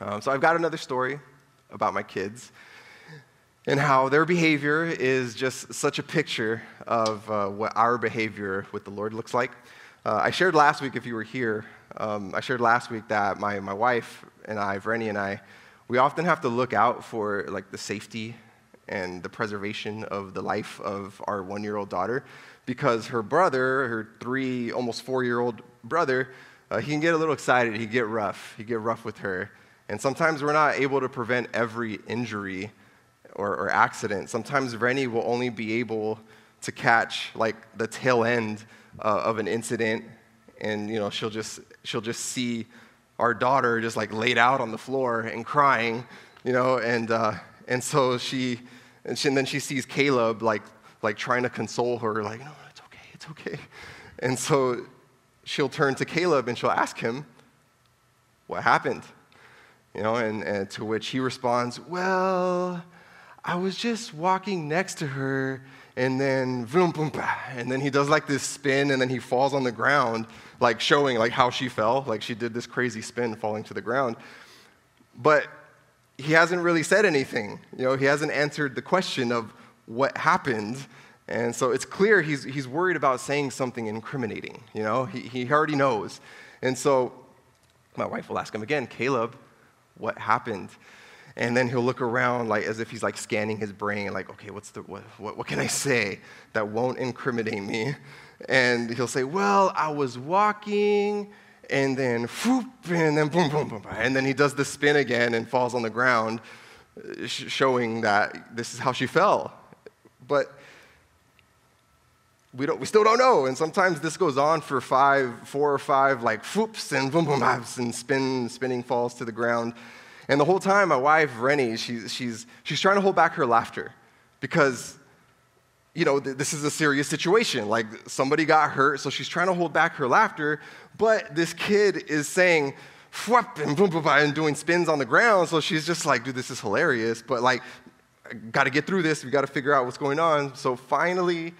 Um, so I've got another story about my kids and how their behavior is just such a picture of uh, what our behavior with the Lord looks like. Uh, I shared last week, if you were here, um, I shared last week that my, my wife and I, Rennie and I, we often have to look out for like the safety and the preservation of the life of our one-year-old daughter because her brother, her three, almost four-year-old brother, uh, he can get a little excited. He get rough. He get rough with her. And sometimes we're not able to prevent every injury or, or accident. Sometimes Rennie will only be able to catch like the tail end uh, of an incident, and you know she'll just she'll just see our daughter just like laid out on the floor and crying, you know, and uh, and so she and, she, and then she sees Caleb like like trying to console her, like no, it's okay, it's okay, and so she'll turn to Caleb and she'll ask him, "What happened?" You know, and, and to which he responds, "Well." I was just walking next to her, and then vroom, boom, bah, and then he does like this spin, and then he falls on the ground, like showing like how she fell, like she did this crazy spin falling to the ground. But he hasn't really said anything. You know, he hasn't answered the question of what happened. And so it's clear he's, he's worried about saying something incriminating. You know, he, he already knows. And so my wife will ask him again, Caleb, what happened? And then he'll look around like as if he's like scanning his brain, like, okay, what's the, what, what, what can I say that won't incriminate me? And he'll say, well, I was walking and then whoop, and then boom, boom, boom, and then he does the spin again and falls on the ground, showing that this is how she fell. But we, don't, we still don't know. And sometimes this goes on for five, four or five, like whoops and boom, boom, bops, and spin, spinning falls to the ground. And the whole time, my wife, Rennie, she's, she's, she's trying to hold back her laughter because, you know, th- this is a serious situation. Like, somebody got hurt, so she's trying to hold back her laughter, but this kid is saying, Fwap, and boom, boom, and doing spins on the ground, so she's just like, dude, this is hilarious, but like, got to get through this. We got to figure out what's going on. So finally,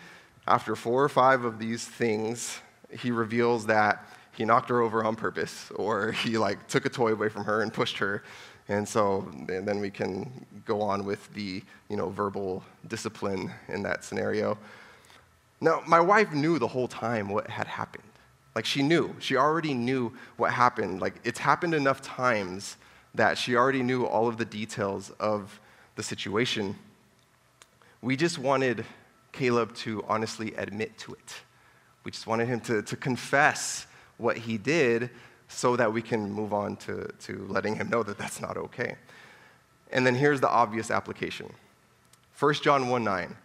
after four or five of these things, he reveals that he knocked her over on purpose, or he like took a toy away from her and pushed her, and so and then we can go on with the you know, verbal discipline in that scenario. Now, my wife knew the whole time what had happened. Like she knew. She already knew what happened. Like it's happened enough times that she already knew all of the details of the situation. We just wanted Caleb to honestly admit to it. We just wanted him to, to confess what he did so that we can move on to, to letting him know that that's not okay. And then here's the obvious application 1 John 1 9.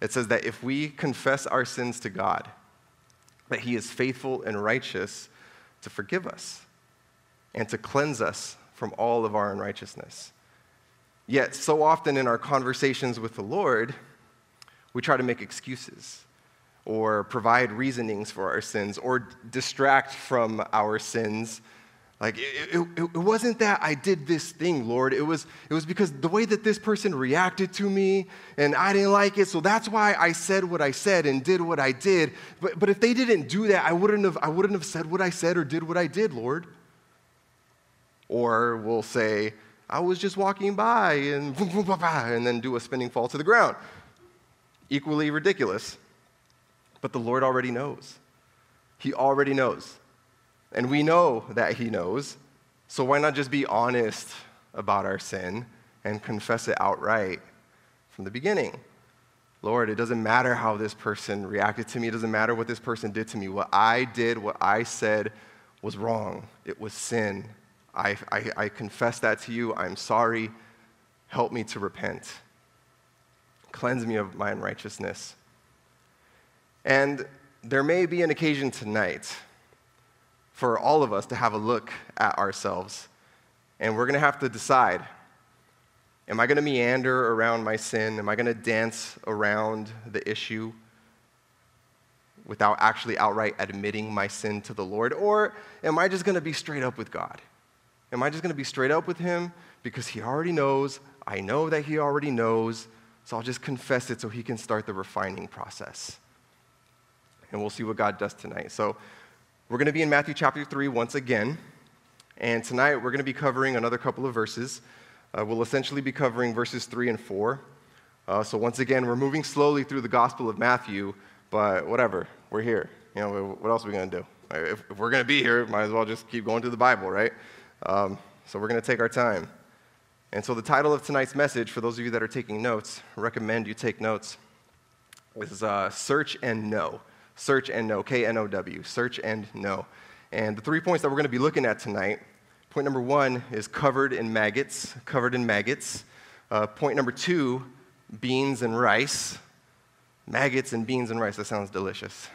It says that if we confess our sins to God, that he is faithful and righteous to forgive us and to cleanse us from all of our unrighteousness. Yet, so often in our conversations with the Lord, we try to make excuses or provide reasonings for our sins or distract from our sins. Like, it, it, it, wasn't that I did this thing, Lord. It was, it was because the way that this person reacted to me and I didn't like it. So that's why I said what I said and did what I did. But, but if they didn't do that, I wouldn't, have, I wouldn't have said what I said or did what I did, Lord. Or we'll say, I was just walking by and, and then do a spinning fall to the ground. Equally ridiculous. But the Lord already knows. He already knows. And we know that He knows. So why not just be honest about our sin and confess it outright from the beginning? Lord, it doesn't matter how this person reacted to me. It doesn't matter what this person did to me. What I did, what I said was wrong. It was sin. I, I, I confess that to you. I'm sorry. Help me to repent. Cleanse me of my unrighteousness. And there may be an occasion tonight for all of us to have a look at ourselves. And we're going to have to decide am I going to meander around my sin? Am I going to dance around the issue without actually outright admitting my sin to the Lord? Or am I just going to be straight up with God? Am I just going to be straight up with Him because He already knows? I know that He already knows, so I'll just confess it so He can start the refining process and we'll see what God does tonight. So we're going to be in Matthew chapter 3 once again. And tonight we're going to be covering another couple of verses. Uh, we'll essentially be covering verses 3 and 4. Uh, so, once again, we're moving slowly through the Gospel of Matthew, but whatever, we're here. You know, what else are we going to do? If, we're going to be here, might as well just keep going through the Bible, right? Um, so, we're going to take our time. And so, the title of tonight's message, for those of you that are taking notes, recommend you take notes, is uh, Search and Know. Search and Know, K N O W, Search and Know. And the three points that we're going to be looking at tonight point number one is covered in maggots, covered in maggots. Uh, point number two, beans and rice. Maggots and beans and rice, that sounds delicious.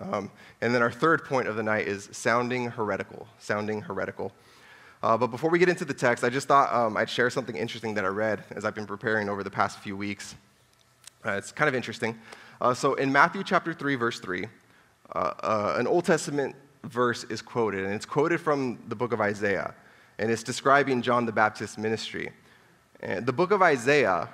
Um, and then our third point of the night is sounding heretical, sounding heretical. Uh, but before we get into the text, I just thought um, I'd share something interesting that I read as I've been preparing over the past few weeks. Uh, it's kind of interesting. Uh, so in Matthew chapter 3, verse 3, uh, uh, an Old Testament verse is quoted, and it's quoted from the book of Isaiah, and it's describing John the Baptist's ministry. And the book of Isaiah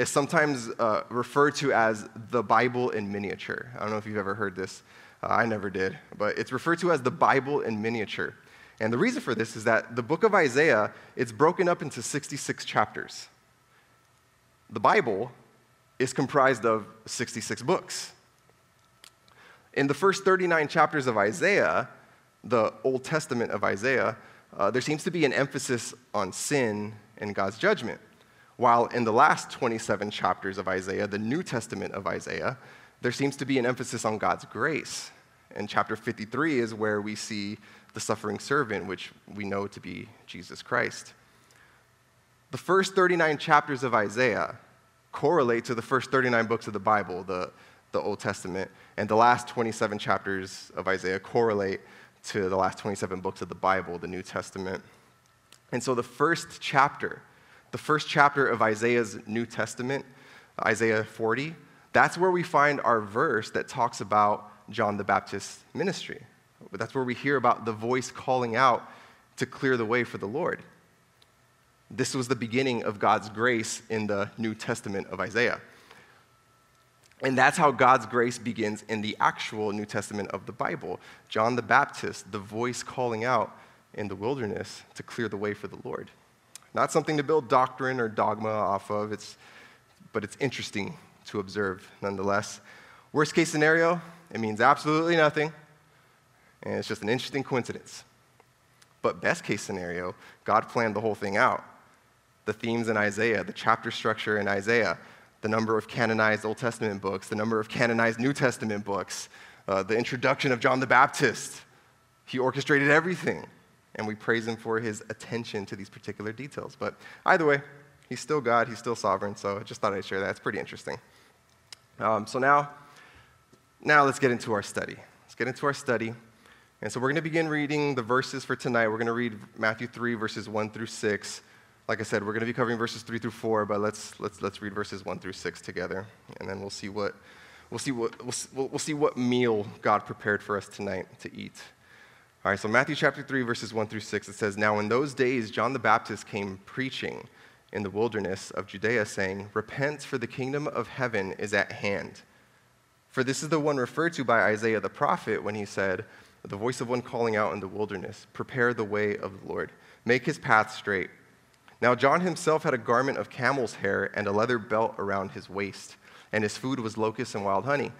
is sometimes uh, referred to as the Bible in miniature. I don't know if you've ever heard this. I never did, but it's referred to as the Bible in miniature. And the reason for this is that the book of Isaiah, it's broken up into 66 chapters. The Bible is comprised of 66 books. In the first 39 chapters of Isaiah, the Old Testament of Isaiah, uh, there seems to be an emphasis on sin and God's judgment. While in the last 27 chapters of Isaiah, the New Testament of Isaiah, there seems to be an emphasis on God's grace. And chapter 53 is where we see the suffering servant, which we know to be Jesus Christ. The first 39 chapters of Isaiah correlate to the first 39 books of the Bible, the, the Old Testament, and the last 27 chapters of Isaiah correlate to the last 27 books of the Bible, the New Testament. And so the first chapter, the first chapter of Isaiah's New Testament, Isaiah 40, that's where we find our verse that talks about John the Baptist's ministry. That's where we hear about the voice calling out to clear the way for the Lord. This was the beginning of God's grace in the New Testament of Isaiah. And that's how God's grace begins in the actual New Testament of the Bible. John the Baptist, the voice calling out in the wilderness to clear the way for the Lord. Not something to build doctrine or dogma off of, it's, but it's interesting to observe nonetheless. Worst case scenario, it means absolutely nothing and it's just an interesting coincidence. But best case scenario, God planned the whole thing out. The themes in Isaiah, the chapter structure in Isaiah, the number of canonized Old Testament books, the number of canonized New Testament books, uh, the introduction of John the Baptist. He orchestrated everything, and we praise him for his attention to these particular details. But either way, he's still God, he's still sovereign, so I just thought I'd share that. It's pretty interesting. Um, so now, now let's get into our study. Let's get into our study. And so we're going to begin reading the verses for tonight. We're going to read Matthew 3, verses 1 through 6. Like I said, we're going to be covering verses 3 through 4, but let's, let's, let's read verses 1 through 6 together, and then we'll see what, we'll see what, we'll, we'll see what meal God prepared for us tonight to eat. All right, so Matthew chapter 3, verses 1 through 6, it says, Now in those days, John the Baptist came preaching in the wilderness of Judea, saying, Repent, for the kingdom of heaven is at hand. For this is the one referred to by Isaiah the prophet when he said, the voice of one calling out in the wilderness, Prepare the way of the Lord, make his path straight. Now, John himself had a garment of camel's hair and a leather belt around his waist, and his food was locusts and wild honey.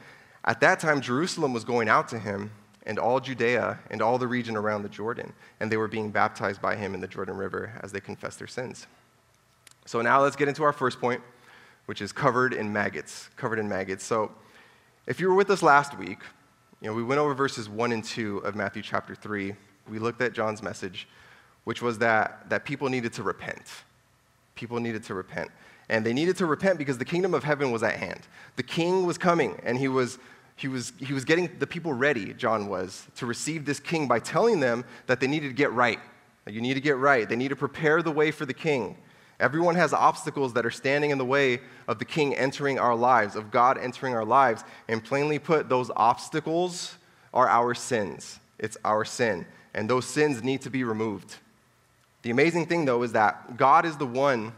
At that time, Jerusalem was going out to him, and all Judea and all the region around the Jordan, and they were being baptized by him in the Jordan River as they confessed their sins. So now let's get into our first point, which is covered in maggots. Covered in maggots. So if you were with us last week, you know, we went over verses 1 and 2 of Matthew chapter 3. We looked at John's message, which was that, that people needed to repent. People needed to repent. And they needed to repent because the kingdom of heaven was at hand. The king was coming, and he was, he was, he was getting the people ready, John was, to receive this king by telling them that they needed to get right. That you need to get right. They need to prepare the way for the king. Everyone has obstacles that are standing in the way of the King entering our lives, of God entering our lives. And plainly put, those obstacles are our sins. It's our sin. And those sins need to be removed. The amazing thing, though, is that God is the one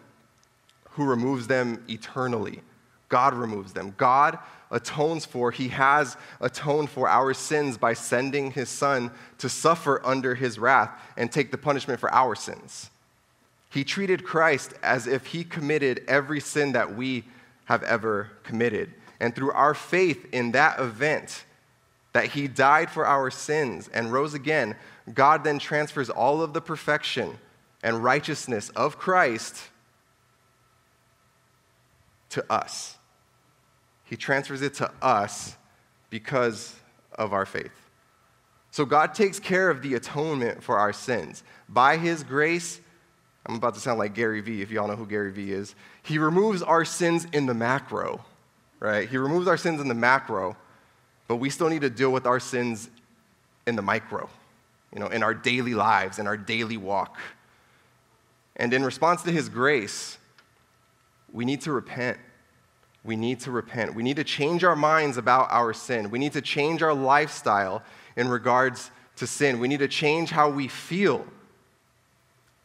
who removes them eternally. God removes them. God atones for. He has atoned for our sins by sending his son to suffer under his wrath and take the punishment for our sins. He treated Christ as if he committed every sin that we have ever committed. And through our faith in that event, that he died for our sins and rose again, God then transfers all of the perfection and righteousness of Christ to us. He transfers it to us because of our faith. So God takes care of the atonement for our sins. By his grace, I'm about to sound like Gary Vee, if y'all know who Gary Vee is. He removes our sins in the macro, right? He removes our sins in the macro, but we still need to deal with our sins in the micro, you know, in our daily lives, in our daily walk. And in response to his grace, we need to repent. We need to repent. We need to change our minds about our sin. We need to change our lifestyle in regards to sin. We need to change how we feel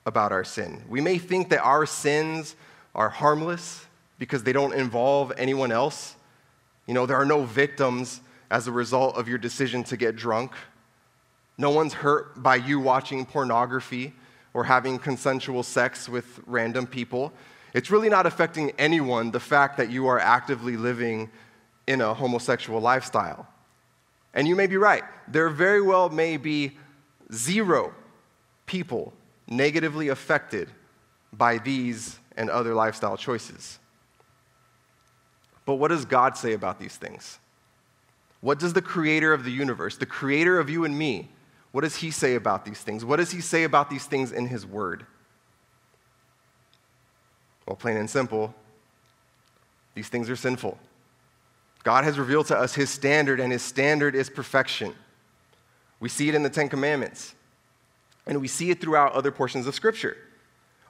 about our sin. We may think that our sins are harmless because they don't involve anyone else. You know, there are no victims as a result of your decision to get drunk. No one's hurt by you watching pornography or having consensual sex with random people. It's really not affecting anyone the fact that you are actively living in a homosexual lifestyle. And you may be right. There very well may be zero people negatively affected by these and other lifestyle choices. But what does God say about these things? What does the creator of the universe, the creator of you and me, what does he say about these things? What does he say about these things in his word? Well, plain and simple, these things are sinful. God has revealed to us his standard, and his standard is perfection. We see it in the Ten Commandments, and we see it throughout other portions of Scripture.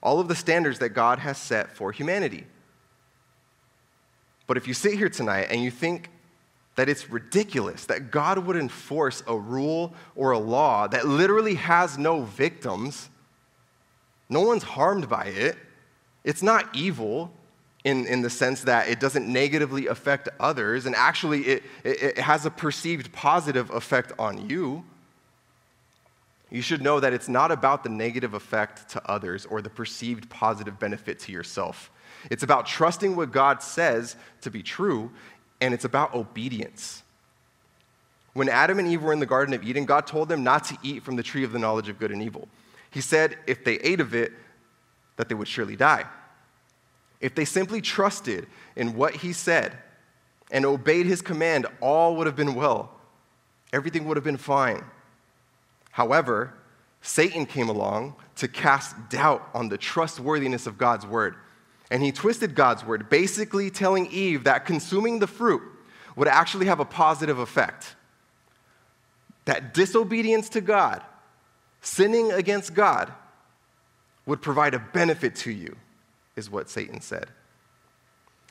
All of the standards that God has set for humanity. But if you sit here tonight and you think that it's ridiculous that God would enforce a rule or a law that literally has no victims. No one's harmed by it. It's not evil in, in the sense that it doesn't negatively affect others, and actually, it, it, it has a perceived positive effect on you. You should know that it's not about the negative effect to others or the perceived positive benefit to yourself. It's about trusting what God says to be true and it's about obedience. When Adam and Eve were in the Garden of Eden, God told them not to eat from the tree of the knowledge of good and evil. He said if they ate of it, that they would surely die. If they simply trusted in what he said and obeyed his command, all would have been well. Everything would have been fine. However, Satan came along to cast doubt on the trustworthiness of God's word. And he twisted God's word, basically telling Eve that consuming the fruit would actually have a positive effect. That disobedience to God, sinning against God, would provide a benefit to you, is what Satan said.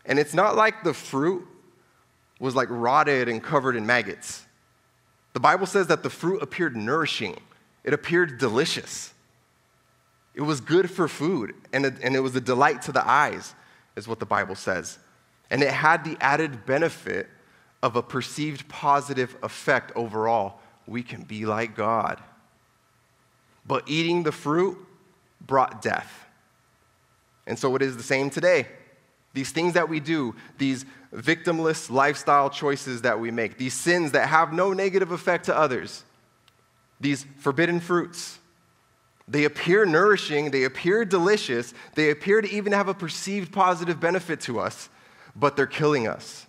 And it's not like the fruit was like rotted and covered in maggots. The Bible says that the fruit appeared nourishing, it appeared delicious. It was good for food, and it, and it was a delight to the eyes, is what the Bible says. And it had the added benefit of a perceived positive effect overall. We can be like God. But eating the fruit brought death. And so it is the same today. These things that we do, these victimless lifestyle choices that we make, these sins that have no negative effect to others, these forbidden fruits, they appear nourishing, they appear delicious, they appear to even have a perceived positive benefit to us, but they're killing us.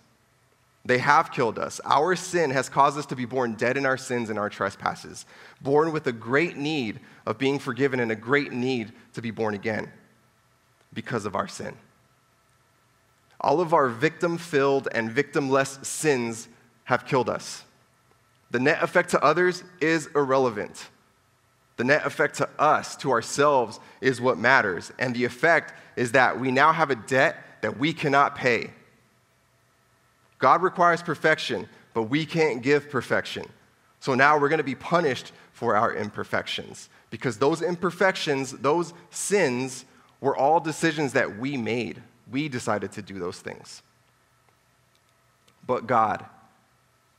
They have killed us. Our sin has caused us to be born dead in our sins and our trespasses, born with a great need of being forgiven and a great need to be born again because of our sin. All of our victim filled and victimless sins have killed us. The net effect to others is irrelevant. The net effect to us, to ourselves, is what matters. And the effect is that we now have a debt that we cannot pay. God requires perfection, but we can't give perfection. So now we're going to be punished for our imperfections because those imperfections, those sins, were all decisions that we made. We decided to do those things. But God,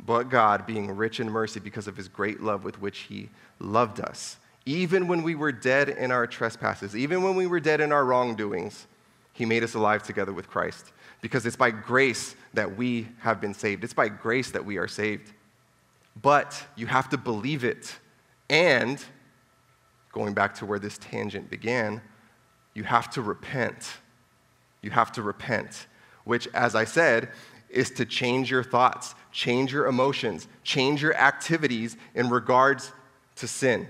but God, being rich in mercy because of his great love with which he loved us, even when we were dead in our trespasses, even when we were dead in our wrongdoings, he made us alive together with Christ. Because it's by grace that we have been saved. It's by grace that we are saved. But you have to believe it. And, going back to where this tangent began, you have to repent. You have to repent, which, as I said, is to change your thoughts, change your emotions, change your activities in regards to sin.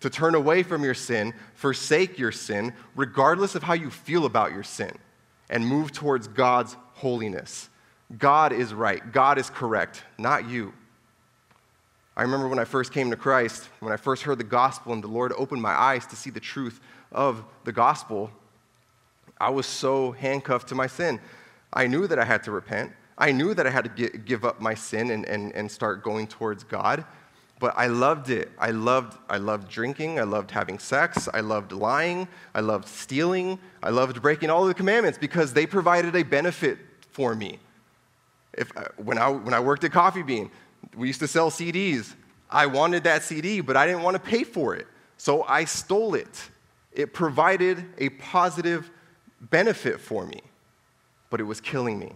To turn away from your sin, forsake your sin, regardless of how you feel about your sin, and move towards God's holiness. God is right, God is correct, not you. I remember when I first came to Christ, when I first heard the gospel and the Lord opened my eyes to see the truth of the gospel, I was so handcuffed to my sin. I knew that I had to repent. I knew that I had to give up my sin and, and, and start going towards God. But I loved it. I loved, I loved drinking. I loved having sex. I loved lying. I loved stealing. I loved breaking all the commandments because they provided a benefit for me. If, uh, when, I, when I worked at Coffee Bean, we used to sell CDs. I wanted that CD, but I didn't want to pay for it. So I stole it. It provided a positive benefit for me, but it was killing me.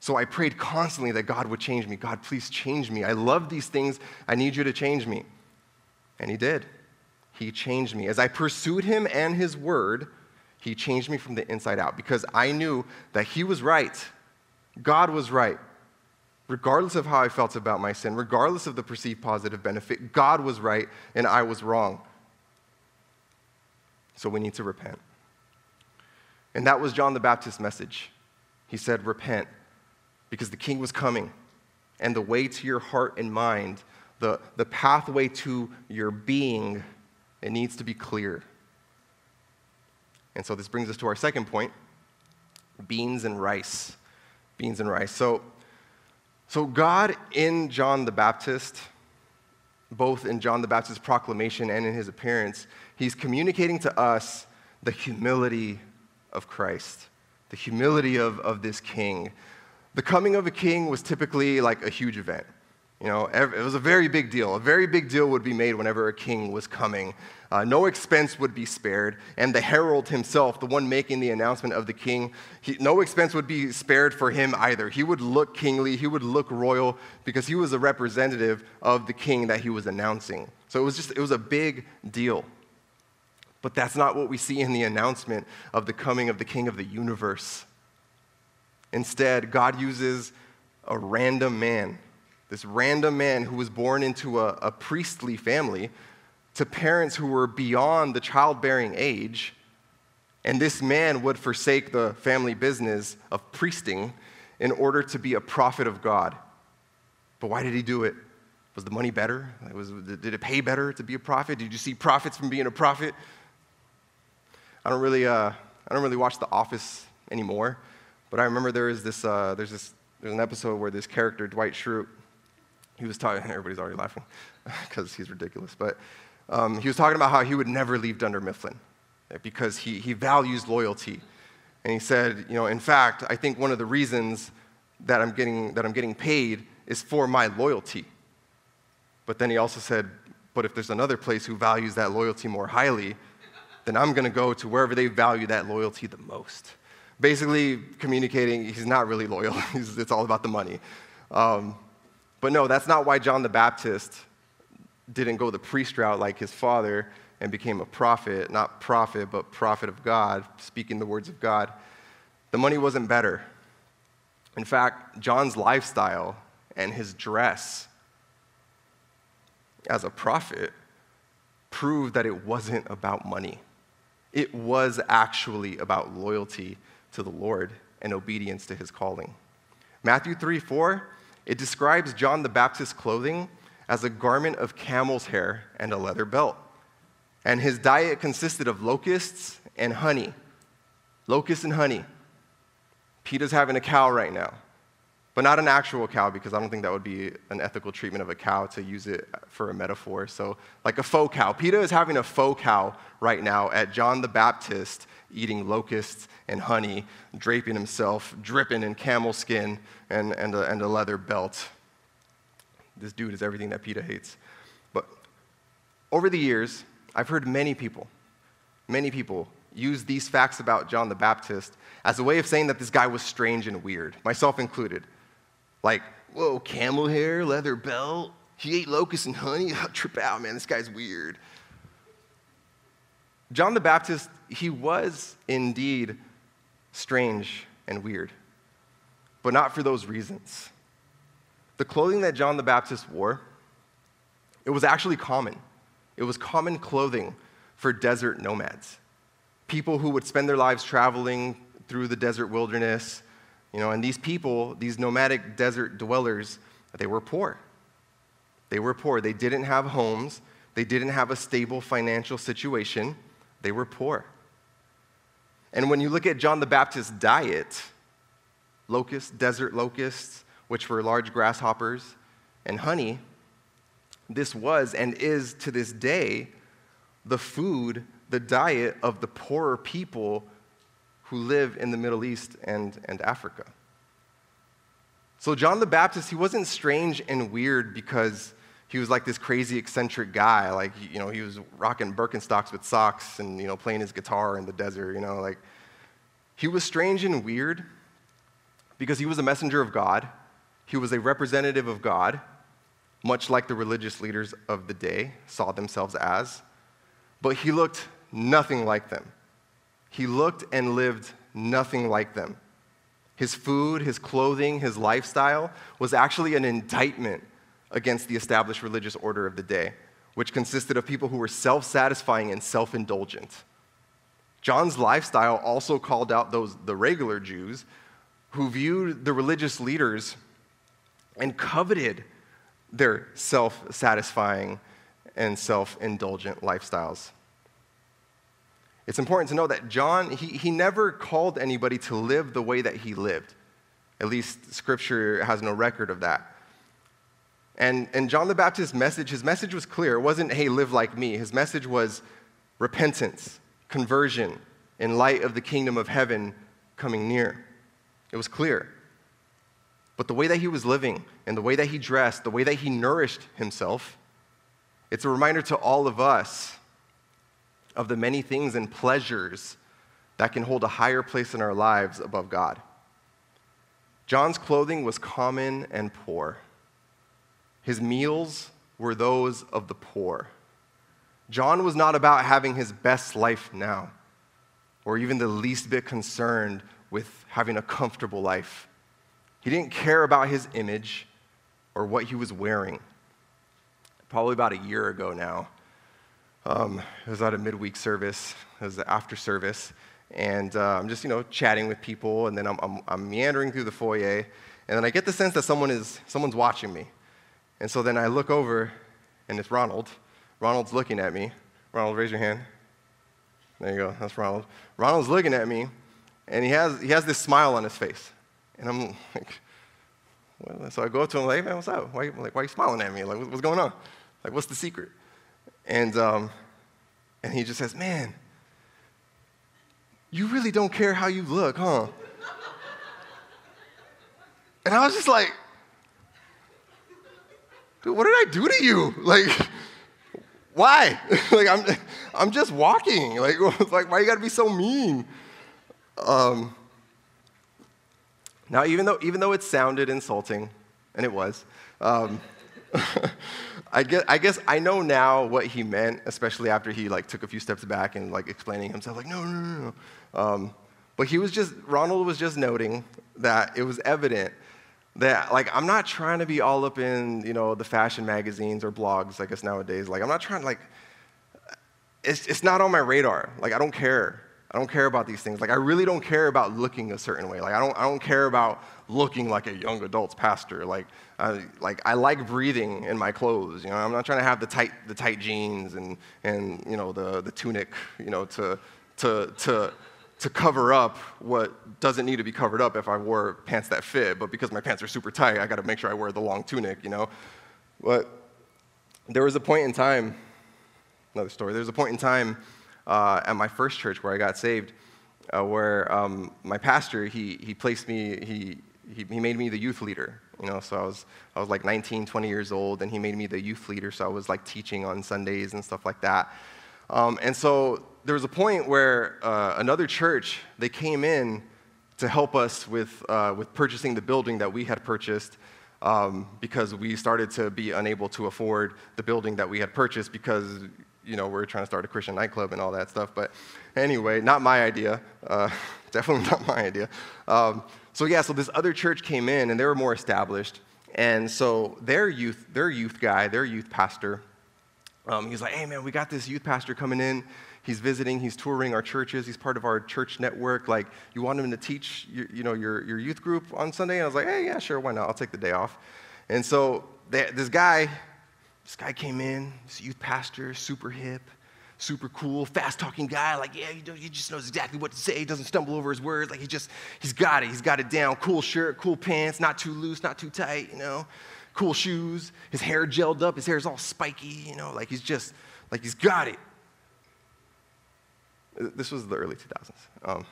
So I prayed constantly that God would change me. God, please change me. I love these things. I need you to change me. And He did. He changed me. As I pursued Him and His Word, He changed me from the inside out because I knew that He was right. God was right regardless of how I felt about my sin, regardless of the perceived positive benefit, God was right and I was wrong. So we need to repent. And that was John the Baptist's message. He said, Repent, because the king was coming, and the way to your heart and mind, the, the pathway to your being, it needs to be clear. And so this brings us to our second point beans and rice. Beans and rice. So so, God in John the Baptist, both in John the Baptist's proclamation and in his appearance, he's communicating to us the humility of Christ, the humility of, of this king. The coming of a king was typically like a huge event. You know, it was a very big deal. A very big deal would be made whenever a king was coming. Uh, no expense would be spared. And the herald himself, the one making the announcement of the king, he, no expense would be spared for him either. He would look kingly, he would look royal, because he was a representative of the king that he was announcing. So it was just, it was a big deal. But that's not what we see in the announcement of the coming of the king of the universe. Instead, God uses a random man this random man who was born into a, a priestly family to parents who were beyond the childbearing age. And this man would forsake the family business of priesting in order to be a prophet of God. But why did he do it? Was the money better? Was, did it pay better to be a prophet? Did you see profits from being a prophet? I don't really, uh, I don't really watch The Office anymore, but I remember there is this, uh, there's this, there's an episode where this character, Dwight Schrute, he was talking, everybody's already laughing because he's ridiculous, but um, he was talking about how he would never leave Dunder Mifflin because he, he values loyalty. And he said, you know, in fact, I think one of the reasons that I'm getting, that I'm getting paid is for my loyalty. But then he also said, but if there's another place who values that loyalty more highly, then I'm going to go to wherever they value that loyalty the most. Basically, communicating, he's not really loyal. it's all about the money. Um, but no, that's not why John the Baptist didn't go the priest route like his father and became a prophet, not profit, but prophet of God, speaking the words of God. The money wasn't better. In fact, John's lifestyle and his dress as a prophet proved that it wasn't about money. It was actually about loyalty to the Lord and obedience to his calling. Matthew 3 4 it describes John the Baptist's clothing as a garment of camel's hair and a leather belt. And his diet consisted of locusts and honey. Locusts and honey. PETA's having a cow right now. But not an actual cow because I don't think that would be an ethical treatment of a cow to use it for a metaphor. So, like a faux cow. PETA is having a faux cow right now at John the Baptist eating locusts and honey, draping himself, dripping in camel skin and, and, a, and a leather belt. This dude is everything that PETA hates. But over the years, I've heard many people, many people use these facts about John the Baptist as a way of saying that this guy was strange and weird, myself included. Like, whoa, camel hair, leather belt, he ate locusts and honey. I'll trip out, man, this guy's weird. John the Baptist, he was indeed strange and weird, but not for those reasons. The clothing that John the Baptist wore, it was actually common. It was common clothing for desert nomads, people who would spend their lives traveling through the desert wilderness. You know, and these people, these nomadic desert dwellers, they were poor. They were poor. They didn't have homes. They didn't have a stable financial situation. They were poor. And when you look at John the Baptist's diet, locusts, desert locusts, which were large grasshoppers, and honey, this was and is to this day the food, the diet of the poorer people who live in the Middle East and, and Africa. So, John the Baptist, he wasn't strange and weird because he was like this crazy eccentric guy. Like, you know, he was rocking Birkenstocks with socks and, you know, playing his guitar in the desert, you know, like. He was strange and weird because he was a messenger of God. He was a representative of God, much like the religious leaders of the day saw themselves as. But he looked nothing like them. He looked and lived nothing like them. His food, his clothing, his lifestyle was actually an indictment against the established religious order of the day, which consisted of people who were self satisfying and self indulgent. John's lifestyle also called out those, the regular Jews who viewed the religious leaders and coveted their self satisfying and self indulgent lifestyles. It's important to know that John, he, he never called anybody to live the way that he lived. At least scripture has no record of that. And, and John the Baptist's message, his message was clear. It wasn't, hey, live like me. His message was repentance, conversion in light of the kingdom of heaven coming near. It was clear. But the way that he was living and the way that he dressed, the way that he nourished himself, it's a reminder to all of us of the many things and pleasures that can hold a higher place in our lives above God. John's clothing was common and poor. His meals were those of the poor. John was not about having his best life now, or even the least bit concerned with having a comfortable life. He didn't care about his image or what he was wearing. Probably about a year ago now, um, it was at a midweek service, it was the after service, and uh, I'm just, you know, chatting with people, and then I'm, I'm, I'm meandering through the foyer, and then I get the sense that someone is, someone's watching me. And so then I look over, and it's Ronald. Ronald's looking at me. Ronald, raise your hand. There you go. That's Ronald. Ronald's looking at me, and he has, he has this smile on his face. And I'm like, so I go up to him, like, hey, man, what's up? Why, like, why are you smiling at me? Like, what's going on? Like, what's the secret? And, um, and he just says, man, you really don't care how you look, huh? And I was just like, dude, what did I do to you? Like, why? like, I'm, I'm just walking. Like, like, why you gotta be so mean? Um, now, even though, even though it sounded insulting, and it was, um, I, guess, I guess I know now what he meant, especially after he like took a few steps back and like explaining himself, like, no, no, no, no. Um, but he was just, Ronald was just noting that it was evident that like I'm not trying to be all up in you know the fashion magazines or blogs I guess nowadays. Like I'm not trying like it's, it's not on my radar. Like I don't care I don't care about these things. Like I really don't care about looking a certain way. Like I don't I don't care about looking like a young adults pastor. Like I, like I like breathing in my clothes you know? I'm not trying to have the tight the tight jeans and and you know the the tunic you know to to to to cover up what doesn't need to be covered up if I wore pants that fit, but because my pants are super tight, I got to make sure I wear the long tunic, you know? But there was a point in time, another story, there was a point in time uh, at my first church where I got saved uh, where um, my pastor, he, he placed me, he, he, made me the youth leader. You know, so I was, I was like 19, 20 years old, and he made me the youth leader, so I was like teaching on Sundays and stuff like that. Um, and so there was a point where uh, another church, they came in to help us with, uh, with purchasing the building that we had purchased um, because we started to be unable to afford the building that we had purchased because, you know, we are trying to start a Christian nightclub and all that stuff. But anyway, not my idea. Uh, definitely not my idea. Um, so yeah, so this other church came in and they were more established. And so their youth, their youth guy, their youth pastor, um, he's like, hey man, we got this youth pastor coming in. He's visiting, he's touring our churches, he's part of our church network. Like, you want him to teach your, you know, your, your youth group on Sunday? And I was like, hey, yeah, sure, why not? I'll take the day off. And so they, this guy, this guy came in, this youth pastor, super hip, super cool, fast talking guy. Like, yeah, he, just knows exactly what to say. He doesn't stumble over his words. Like, he just, he's got it. He's got it down. Cool shirt, cool pants, not too loose, not too tight, you know. Cool shoes. His hair gelled up. His hair is all spiky, you know. Like, he's just, like, he's got it. This was the early 2000s, um,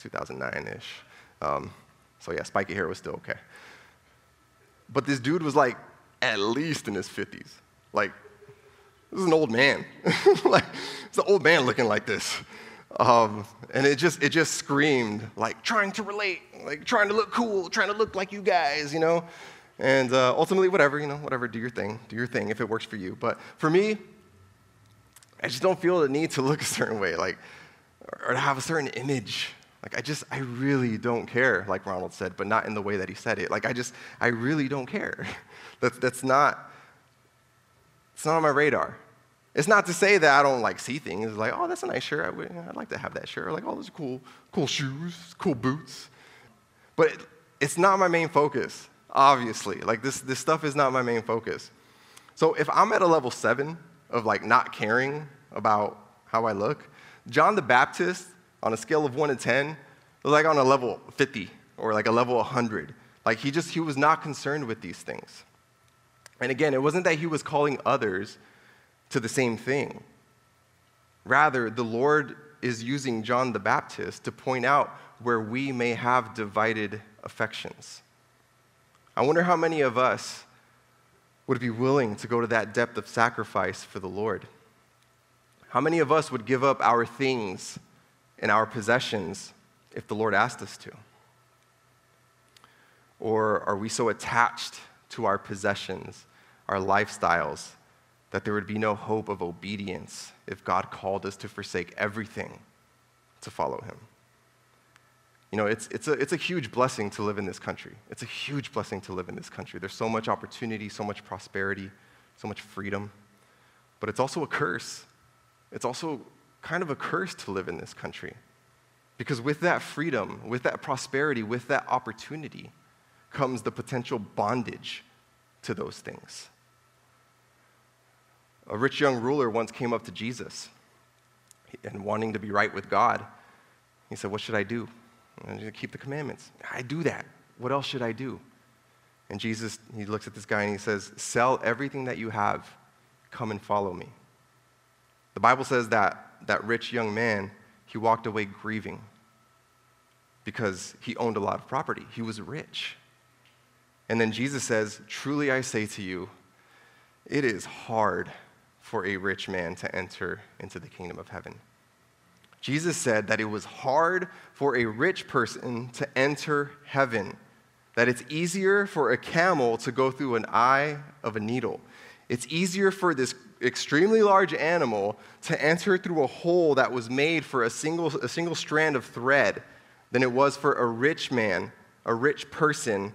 2009 ish. Um, so, yeah, spiky hair was still okay. But this dude was like at least in his 50s. Like, this is an old man. like, it's an old man looking like this. Um, and it just, it just screamed, like, trying to relate, like, trying to look cool, trying to look like you guys, you know? And uh, ultimately, whatever, you know, whatever, do your thing, do your thing if it works for you. But for me, I just don't feel the need to look a certain way, like, or to have a certain image. Like, I just, I really don't care, like Ronald said, but not in the way that he said it. Like, I just, I really don't care. that's, that's not, it's not on my radar. It's not to say that I don't like see things. It's like, oh, that's a nice shirt. I would, I'd like to have that shirt. Like, oh, those are cool, cool shoes, cool boots. But it, it's not my main focus, obviously. Like, this, this stuff is not my main focus. So if I'm at a level seven, of like not caring about how I look. John the Baptist, on a scale of 1 to 10, was like on a level 50 or like a level 100. Like he just, he was not concerned with these things. And again, it wasn't that he was calling others to the same thing. Rather, the Lord is using John the Baptist to point out where we may have divided affections. I wonder how many of us would be willing to go to that depth of sacrifice for the Lord? How many of us would give up our things and our possessions if the Lord asked us to? Or are we so attached to our possessions, our lifestyles, that there would be no hope of obedience if God called us to forsake everything to follow Him? You know, it's, it's, a, it's a huge blessing to live in this country. It's a huge blessing to live in this country. There's so much opportunity, so much prosperity, so much freedom. But it's also a curse. It's also kind of a curse to live in this country. Because with that freedom, with that prosperity, with that opportunity, comes the potential bondage to those things. A rich young ruler once came up to Jesus and wanting to be right with God. He said, What should I do? And keep the commandments. I do that. What else should I do? And Jesus, he looks at this guy and he says, Sell everything that you have, come and follow me. The Bible says that that rich young man, he walked away grieving because he owned a lot of property. He was rich. And then Jesus says, Truly I say to you, it is hard for a rich man to enter into the kingdom of heaven. Jesus said that it was hard for a rich person to enter heaven, that it's easier for a camel to go through an eye of a needle. It's easier for this extremely large animal to enter through a hole that was made for a single, a single strand of thread than it was for a rich man, a rich person,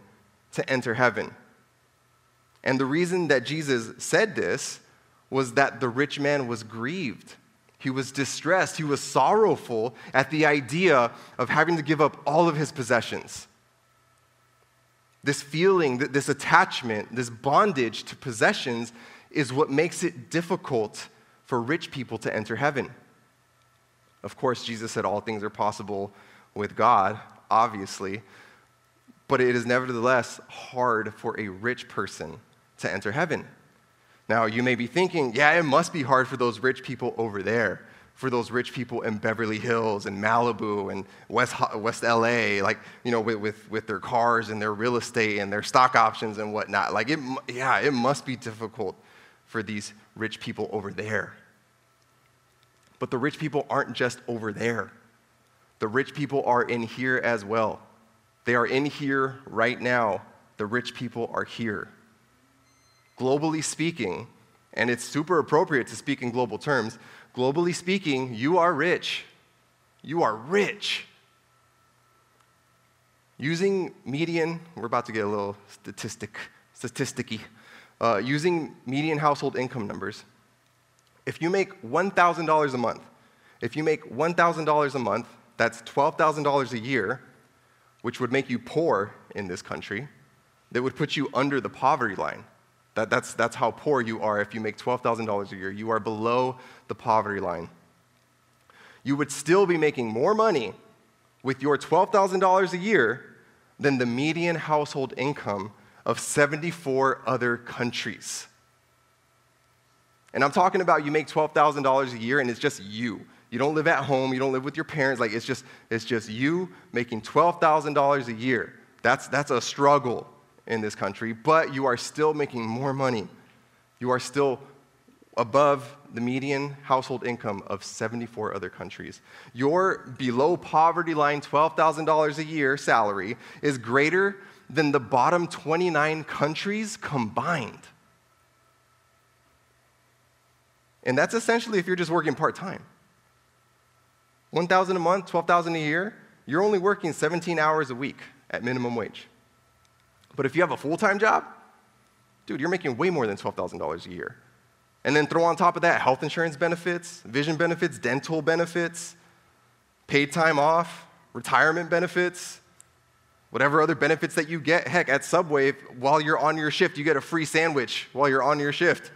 to enter heaven. And the reason that Jesus said this was that the rich man was grieved he was distressed. He was sorrowful at the idea of having to give up all of his possessions. This feeling, this attachment, this bondage to possessions is what makes it difficult for rich people to enter heaven. Of course, Jesus said all things are possible with God, obviously, but it is nevertheless hard for a rich person to enter heaven. Now, you may be thinking, yeah, it must be hard for those rich people over there, for those rich people in Beverly Hills and Malibu and West, West LA, like, you know, with, with, with their cars and their real estate and their stock options and whatnot. Like, it, yeah, it must be difficult for these rich people over there. But the rich people aren't just over there, the rich people are in here as well. They are in here right now. The rich people are here. Globally speaking, and it's super appropriate to speak in global terms, globally speaking, you are rich. You are rich. Using median, we're about to get a little statistic, statisticky. Uh, using median household income numbers, if you make $1,000 a month, if you make $1,000 a month, that's $12,000 a year, which would make you poor in this country, that would put you under the poverty line. That, that's, that's how poor you are if you make $12,000 a year. You are below the poverty line. You would still be making more money with your $12,000 a year than the median household income of 74 other countries. And I'm talking about you make $12,000 a year and it's just you. You don't live at home, you don't live with your parents. Like it's just, it's just you making $12,000 a year. That's, that's a struggle in this country, but you are still making more money. You are still above the median household income of 74 other countries. Your below poverty line $12,000 a year salary is greater than the bottom 29 countries combined. And that's essentially if you're just working part time. 1,000 a month, 12,000 a year, you're only working 17 hours a week at minimum wage. But if you have a full-time job, dude, you're making way more than $12,000 a year. And then throw on top of that health insurance benefits, vision benefits, dental benefits, paid time off, retirement benefits, whatever other benefits that you get. Heck, at Subway, while you're on your shift, you get a free sandwich while you're on your shift.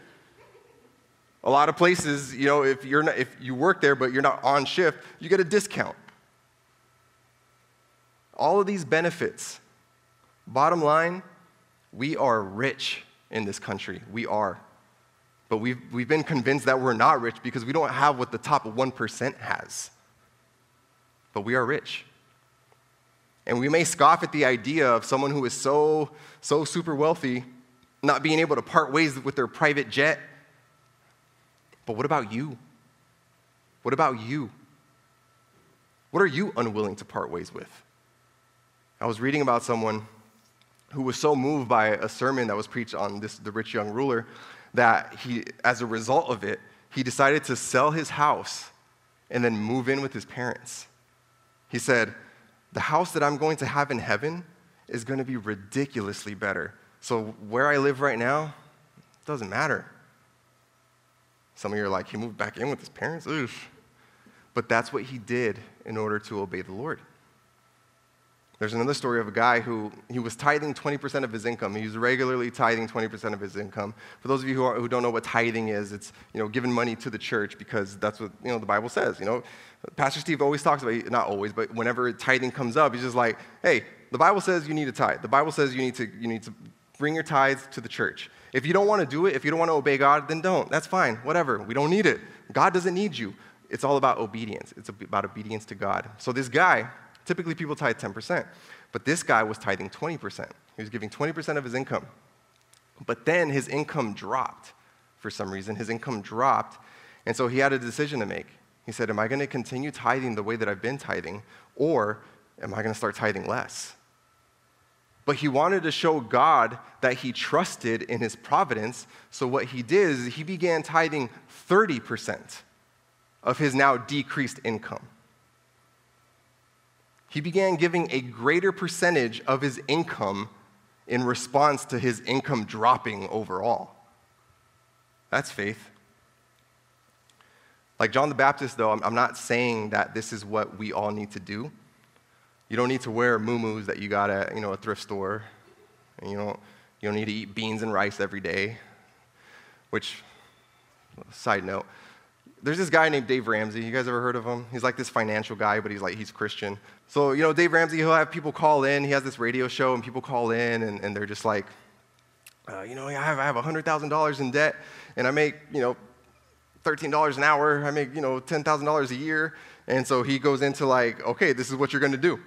A lot of places, you know, if, you're not, if you work there but you're not on shift, you get a discount. All of these benefits. Bottom line, we are rich in this country. We are. But we've, we've been convinced that we're not rich because we don't have what the top 1% has. But we are rich. And we may scoff at the idea of someone who is so, so super wealthy not being able to part ways with their private jet but what about you? What about you? What are you unwilling to part ways with? I was reading about someone who was so moved by a sermon that was preached on this, the rich young ruler that he, as a result of it, he decided to sell his house and then move in with his parents. He said, The house that I'm going to have in heaven is going to be ridiculously better. So where I live right now doesn't matter. Some of you are like, he moved back in with his parents? Oof. But that's what he did in order to obey the Lord. There's another story of a guy who he was tithing 20% of his income. He was regularly tithing 20% of his income. For those of you who, are, who don't know what tithing is, it's you know giving money to the church because that's what you know the Bible says. You know, Pastor Steve always talks about not always, but whenever tithing comes up, he's just like, hey, the Bible says you need to tithe. The Bible says you need to you need to bring your tithes to the church. If you don't want to do it, if you don't want to obey God, then don't. That's fine. Whatever. We don't need it. God doesn't need you. It's all about obedience. It's about obedience to God. So this guy, typically people tithe 10%, but this guy was tithing 20%. He was giving 20% of his income. But then his income dropped for some reason. His income dropped, and so he had a decision to make. He said, Am I going to continue tithing the way that I've been tithing, or am I going to start tithing less? But he wanted to show God that he trusted in his providence. So what he did is he began tithing 30% of his now decreased income. He began giving a greater percentage of his income in response to his income dropping overall. That's faith. Like John the Baptist, though, I'm not saying that this is what we all need to do. You don't need to wear muumuus that you got at you know, a thrift store. And you, don't, you don't need to eat beans and rice every day, which, side note, there's this guy named Dave Ramsey. You guys ever heard of him? He's like this financial guy, but he's like, he's Christian. So, you know, Dave Ramsey, he'll have people call in. He has this radio show, and people call in, and, and they're just like, uh, you know, I have, I have $100,000 in debt, and I make, you know, $13 an hour. I make, you know, $10,000 a year. And so he goes into like, okay, this is what you're going to do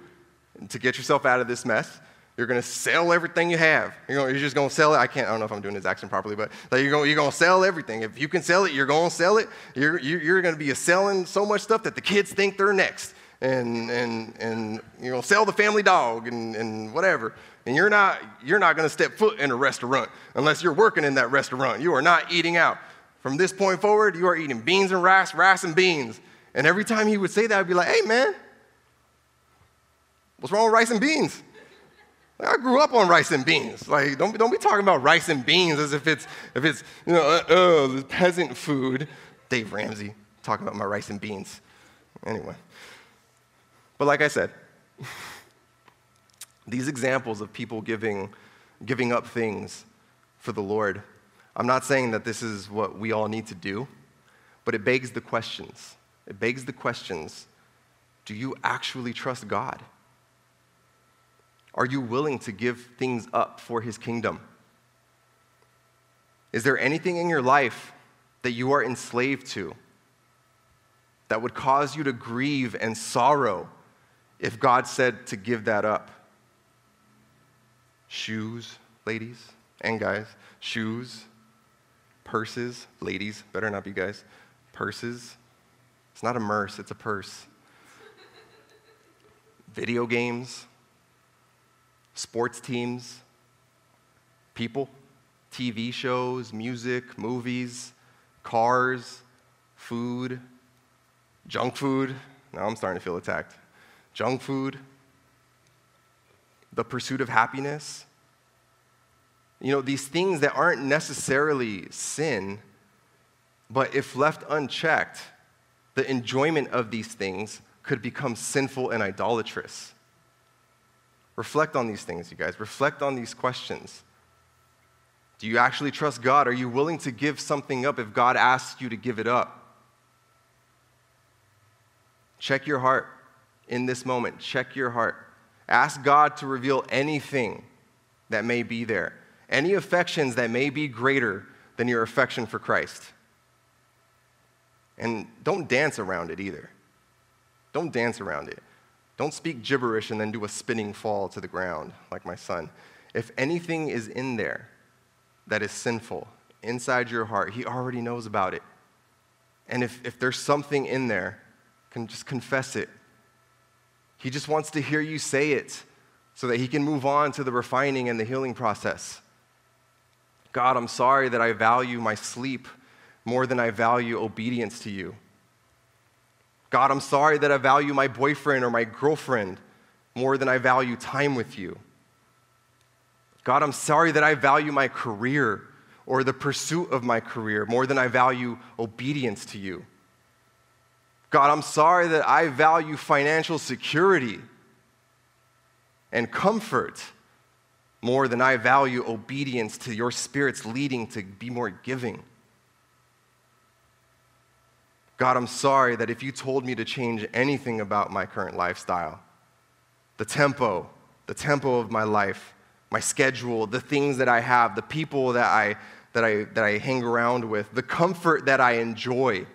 to get yourself out of this mess. You're going to sell everything you have. You're, going, you're just going to sell it. I can't, I don't know if I'm doing this accent properly, but like you're, going, you're going to sell everything. If you can sell it, you're going to sell it. You're, you're going to be selling so much stuff that the kids think they're next. And, and, and you know, sell the family dog and, and whatever. And you're not, you're not going to step foot in a restaurant unless you're working in that restaurant. You are not eating out. From this point forward, you are eating beans and rice, rice and beans. And every time he would say that, I'd be like, hey, man, what's wrong with rice and beans? I grew up on rice and beans. Like, don't, don't be talking about rice and beans as if it's, if it's you know, uh, uh, peasant food. Dave Ramsey talking about my rice and beans. Anyway. But like I said, these examples of people giving, giving up things for the Lord, I'm not saying that this is what we all need to do, but it begs the questions. It begs the questions do you actually trust God? Are you willing to give things up for his kingdom? Is there anything in your life that you are enslaved to that would cause you to grieve and sorrow if God said to give that up? Shoes, ladies and guys, shoes, purses, ladies, better not be guys, purses. It's not a merce, it's a purse. Video games, sports teams, people, TV shows, music, movies, cars, food, junk food. Now I'm starting to feel attacked. Junk food, the pursuit of happiness. You know, these things that aren't necessarily sin, but if left unchecked, the enjoyment of these things could become sinful and idolatrous. Reflect on these things, you guys. Reflect on these questions. Do you actually trust God? Are you willing to give something up if God asks you to give it up? Check your heart in this moment. Check your heart. Ask God to reveal anything that may be there, any affections that may be greater than your affection for Christ. And don't dance around it either. Don't dance around it. Don't speak gibberish and then do a spinning fall to the ground like my son. If anything is in there that is sinful inside your heart, he already knows about it. And if, if there's something in there, can just confess it. He just wants to hear you say it so that he can move on to the refining and the healing process. God, I'm sorry that I value my sleep more than I value obedience to you. God, I'm sorry that I value my boyfriend or my girlfriend more than I value time with you. God, I'm sorry that I value my career or the pursuit of my career more than I value obedience to you. God, I'm sorry that I value financial security and comfort more than I value obedience to your Spirit's leading to be more giving. God, I'm sorry that if you told me to change anything about my current lifestyle, the tempo, the tempo of my life, my schedule, the things that I have, the people that I, that I, that I hang around with, the comfort that I enjoy.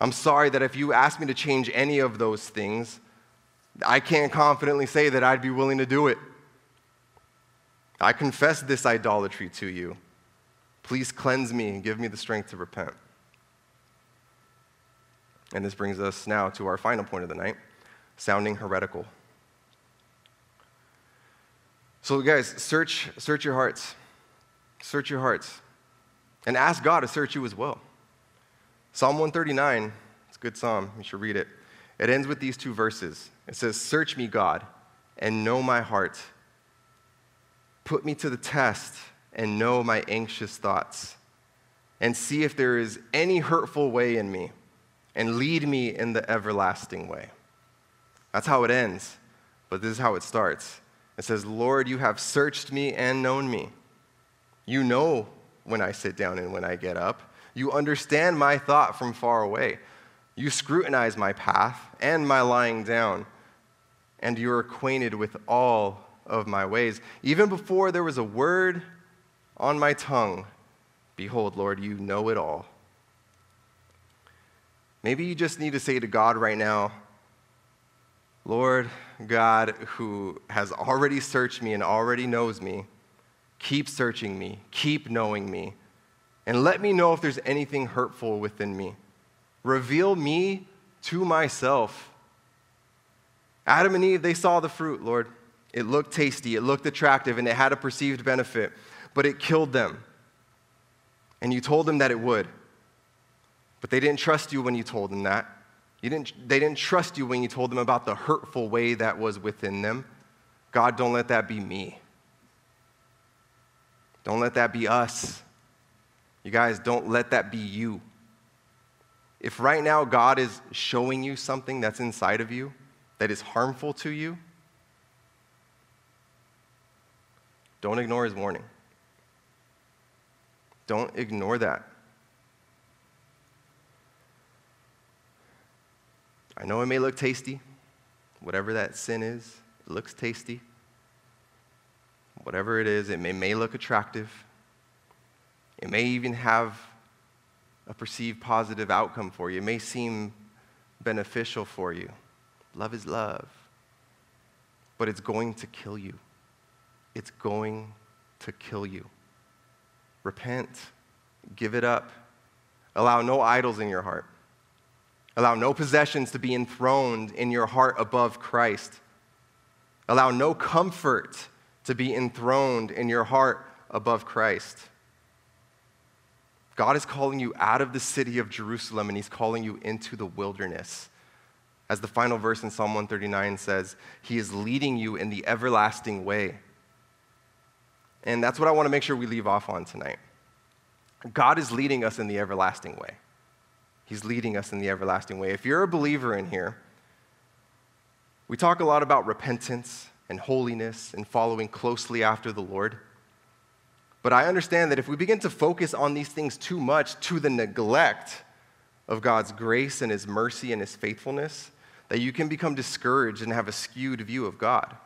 I'm sorry that if you asked me to change any of those things, I can't confidently say that I'd be willing to do it. I confess this idolatry to you. Please cleanse me and give me the strength to repent. And this brings us now to our final point of the night sounding heretical. So, guys, search, search your hearts. Search your hearts. And ask God to search you as well. Psalm 139, it's a good psalm. You should read it. It ends with these two verses. It says, Search me, God, and know my heart. Put me to the test and know my anxious thoughts. And see if there is any hurtful way in me and lead me in the everlasting way. That's how it ends, but this is how it starts. It says, Lord, you have searched me and known me. You know when I sit down and when I get up. You understand my thought from far away. You scrutinize my path and my lying down, and you're acquainted with all of my ways. Even before there was a word on my tongue, behold, Lord, you know it all. Maybe you just need to say to God right now, Lord God, who has already searched me and already knows me, keep searching me, keep knowing me, and let me know if there's anything hurtful within me. Reveal me to myself. Adam and Eve, they saw the fruit, Lord. It looked tasty, it looked attractive, and it had a perceived benefit, but it killed them. And you told them that it would. But they didn't trust you when you told them that. You didn't, they didn't trust you when you told them about the hurtful way that was within them. God, don't let that be me. Don't let that be us. You guys, don't let that be you. If right now God is showing you something that's inside of you that is harmful to you, don't ignore his warning. Don't ignore that. I know it may look tasty. Whatever that sin is, it looks tasty. Whatever it is, it may, may look attractive. It may even have a perceived positive outcome for you. It may seem beneficial for you. Love is love. But it's going to kill you. It's going to kill you. Repent. Give it up. Allow no idols in your heart. Allow no possessions to be enthroned in your heart above Christ. Allow no comfort to be enthroned in your heart above Christ. God is calling you out of the city of Jerusalem and He's calling you into the wilderness. As the final verse in Psalm 139 says, He is leading you in the everlasting way. And that's what I want to make sure we leave off on tonight. God is leading us in the everlasting way. He's leading us in the everlasting way. If you're a believer in here, we talk a lot about repentance and holiness and following closely after the Lord. But I understand that if we begin to focus on these things too much to the neglect of God's grace and His mercy and His faithfulness, that you can become discouraged and have a skewed view of God.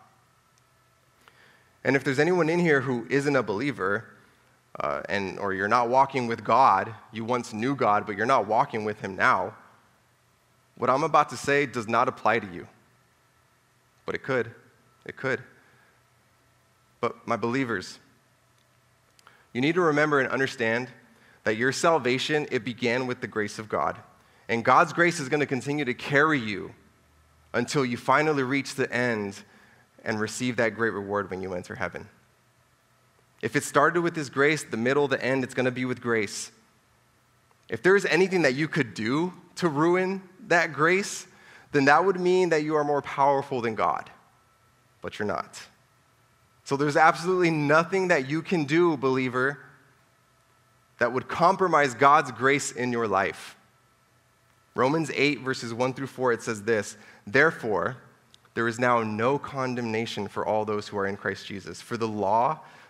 And if there's anyone in here who isn't a believer, uh, and, or you're not walking with God, you once knew God, but you're not walking with Him now, what I'm about to say does not apply to you. But it could. It could. But my believers, you need to remember and understand that your salvation, it began with the grace of God. And God's grace is going to continue to carry you until you finally reach the end and receive that great reward when you enter heaven. If it started with His grace, the middle, the end, it's going to be with grace. If there's anything that you could do to ruin that grace, then that would mean that you are more powerful than God. But you're not. So there's absolutely nothing that you can do, believer, that would compromise God's grace in your life. Romans 8, verses 1 through 4, it says this Therefore, there is now no condemnation for all those who are in Christ Jesus. For the law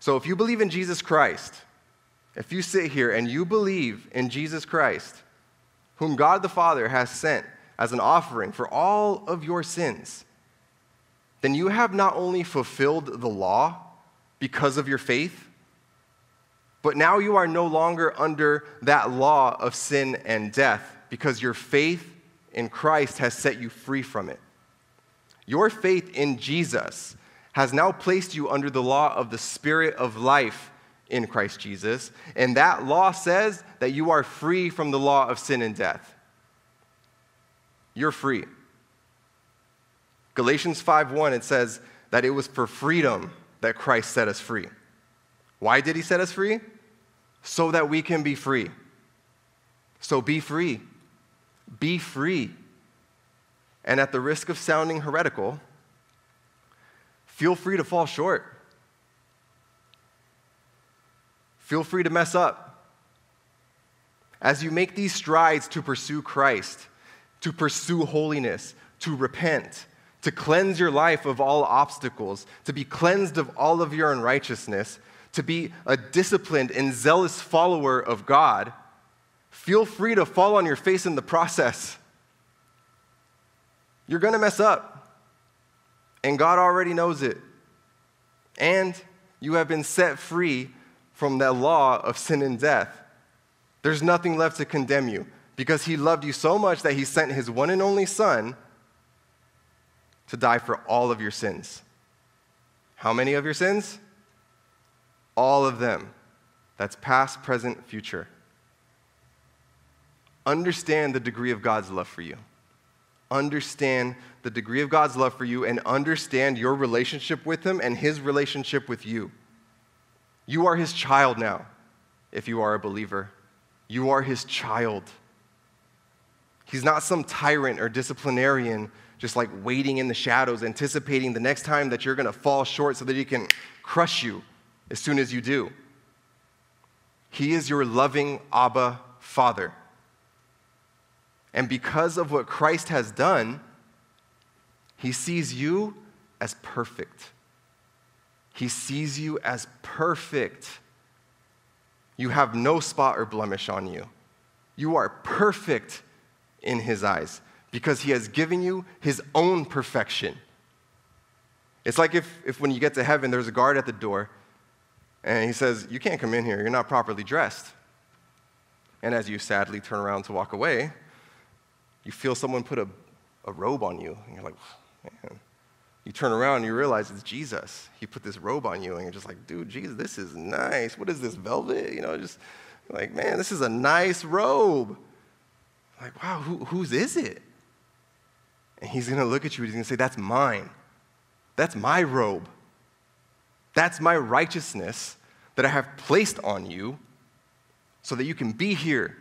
So if you believe in Jesus Christ, if you sit here and you believe in Jesus Christ, whom God the Father has sent as an offering for all of your sins, then you have not only fulfilled the law because of your faith, but now you are no longer under that law of sin and death because your faith in Christ has set you free from it. Your faith in Jesus has now placed you under the law of the Spirit of life in Christ Jesus. And that law says that you are free from the law of sin and death. You're free. Galatians 5:1 it says that it was for freedom that Christ set us free. Why did he set us free? So that we can be free. So be free. Be free. And at the risk of sounding heretical, feel free to fall short. Feel free to mess up. As you make these strides to pursue Christ, to pursue holiness, to repent, to cleanse your life of all obstacles, to be cleansed of all of your unrighteousness, to be a disciplined and zealous follower of God, feel free to fall on your face in the process. You're going to mess up, and God already knows it. And you have been set free from that law of sin and death. There's nothing left to condemn you because he loved you so much that he sent his one and only Son to die for all of your sins. How many of your sins? All of them. That's past, present, future. Understand the degree of God's love for you. Understand the degree of God's love for you and understand your relationship with Him and His relationship with you. You are his child now, if you are a believer. You are his child. He's not some tyrant or disciplinarian just like waiting in the shadows, anticipating the next time that you're going to fall short so that he can crush you as soon as you do. He is your loving Abba Father. And because of what Christ has done, he sees you as perfect. He sees you as perfect. You have no spot or blemish on you. You are perfect in His eyes because He has given you His own perfection. It's like if, if when you get to heaven, there's a guard at the door and he says, You can't come in here, you're not properly dressed. And as you sadly turn around to walk away, you feel someone put a, a robe on you, and you're like, Man, you turn around and you realize it's Jesus. He put this robe on you, and you're just like, dude, Jesus, this is nice. What is this, velvet? You know, just like, man, this is a nice robe. Like, wow, who, whose is it? And he's to look at you and he's to say, that's mine. That's my robe. That's my righteousness that I have placed on you so that you can be here.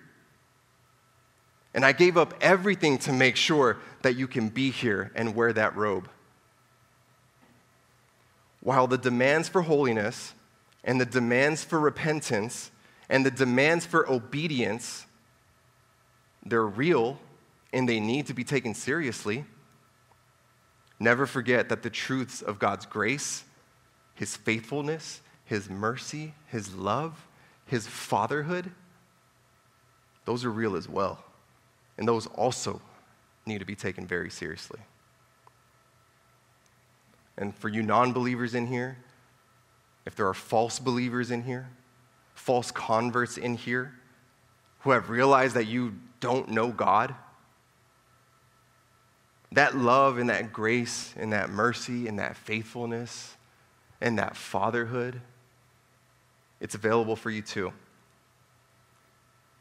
And I gave up everything to make sure that you can be here and wear that robe. While the demands for holiness and the demands for repentance and the demands for obedience they're real and they need to be taken seriously never forget that the truths of God's grace his faithfulness his mercy his love his fatherhood those are real as well and those also need to be taken very seriously and for you non believers in here, if there are false believers in here, false converts in here who have realized that you don't know God, that love and that grace and that mercy and that faithfulness and that fatherhood, it's available for you too.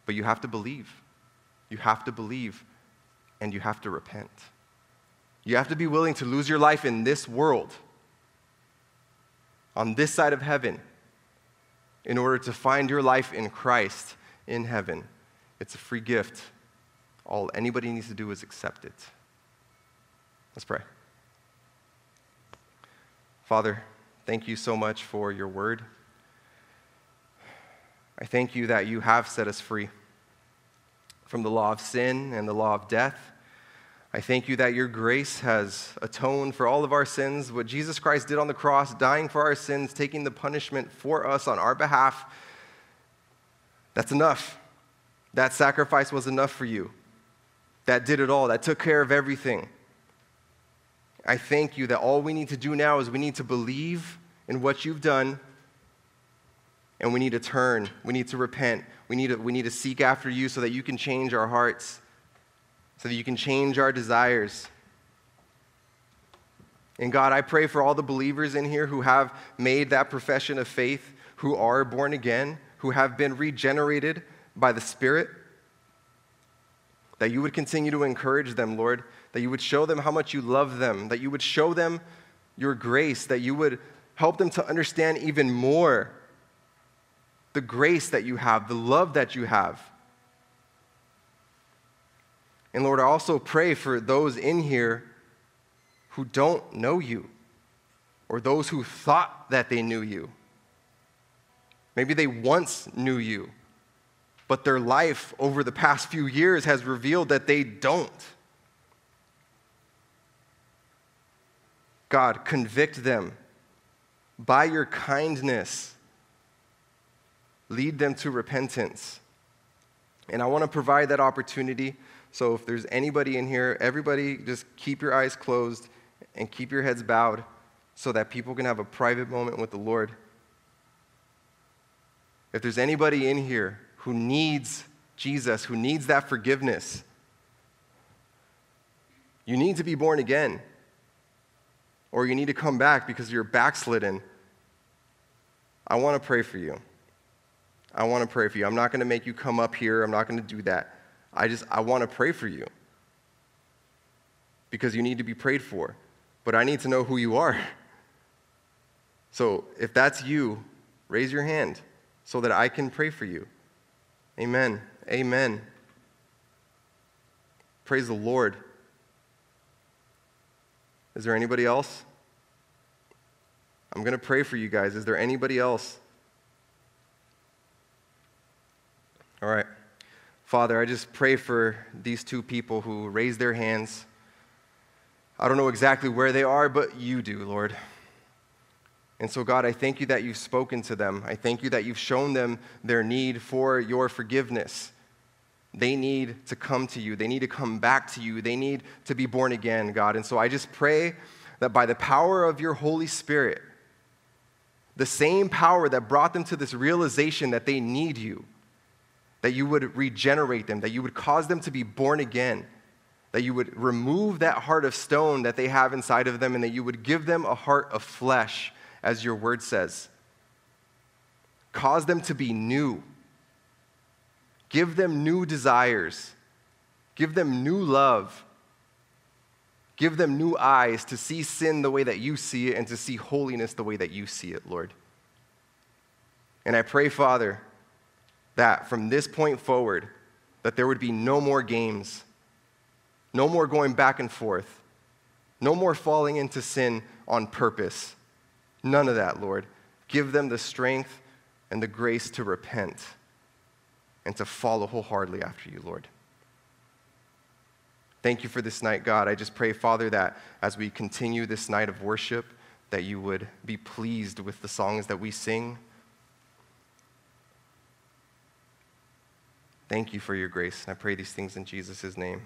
But you have to believe. You have to believe and you have to repent. You have to be willing to lose your life in this world, on this side of heaven, in order to find your life in Christ in heaven. It's a free gift. All anybody needs to do is accept it. Let's pray. Father, thank you so much for your word. I thank you that you have set us free from the law of sin and the law of death. I thank you that your grace has atoned for all of our sins, what Jesus Christ did on the cross, dying for our sins, taking the punishment for us on our behalf. That's enough. That sacrifice was enough for you. That did it all, that took care of everything. I thank you that all we need to do now is we need to believe in what you've done and we need to turn. We need to repent. We need to, we need to seek after you so that you can change our hearts so that you can change our desires. And God, I pray for all the believers in here who have made that profession of faith, who are born again, who have been regenerated by the Spirit, that you would continue to encourage them, Lord, that you would show them how much you love them, that you would show them your grace, that you would help them to understand even more the grace that you have, the love that you have And Lord, I also pray for those in here who don't know you or those who thought that they knew you. Maybe they once knew you, but their life over the past few years has revealed that they don't. God, convict them by your kindness. Lead them to repentance. And I want to provide that opportunity. So if there's anybody in here, everybody just keep your eyes closed and keep your heads bowed so that people can have a private moment with the Lord. If there's anybody in here who needs Jesus, who needs that forgiveness, you need to be born again. Or you need to come back because you're backslidden. I want to pray for you. I want to pray for you. I'm not going to make you come up here. I'm not going to do that. I just, I want to pray for you because you need to be prayed for. But I need to know who you are. So if that's you, raise your hand so that I can pray for you. Amen. Amen. Praise the Lord. Is there anybody else? I'm going to pray for you guys. Is there anybody else? All right. Father, I just pray for these two people who raised their hands. I don't know exactly where they are, but you do, Lord. And so, God, I thank you that you've spoken to them. I thank you that you've shown them their need for your forgiveness. They need to come to you. They need to come back to you. They need to be born again, God. And so I just pray that by the power of your Holy Spirit, the same power that brought them to this realization that they need you, that you would regenerate them, that you would cause them to be born again, that you would remove that heart of stone that they have inside of them, and that you would give them a heart of flesh as your word says. Cause them to be new. Give them new desires. Give them new love. Give them new eyes to see sin the way that you see it and to see holiness the way that you see it, Lord. And I pray, Father, that from this point forward, that there would be no more games, no more going back and forth, no more falling into sin on purpose, None of that, Lord. Give them the strength and the grace to repent and to follow wholeheartedly after you, Lord. Thank you for this night, God. I just pray, Father, that as we continue this night of worship, that you would be pleased with the songs that we sing. Thank you for your grace. I pray these things in Jesus' name.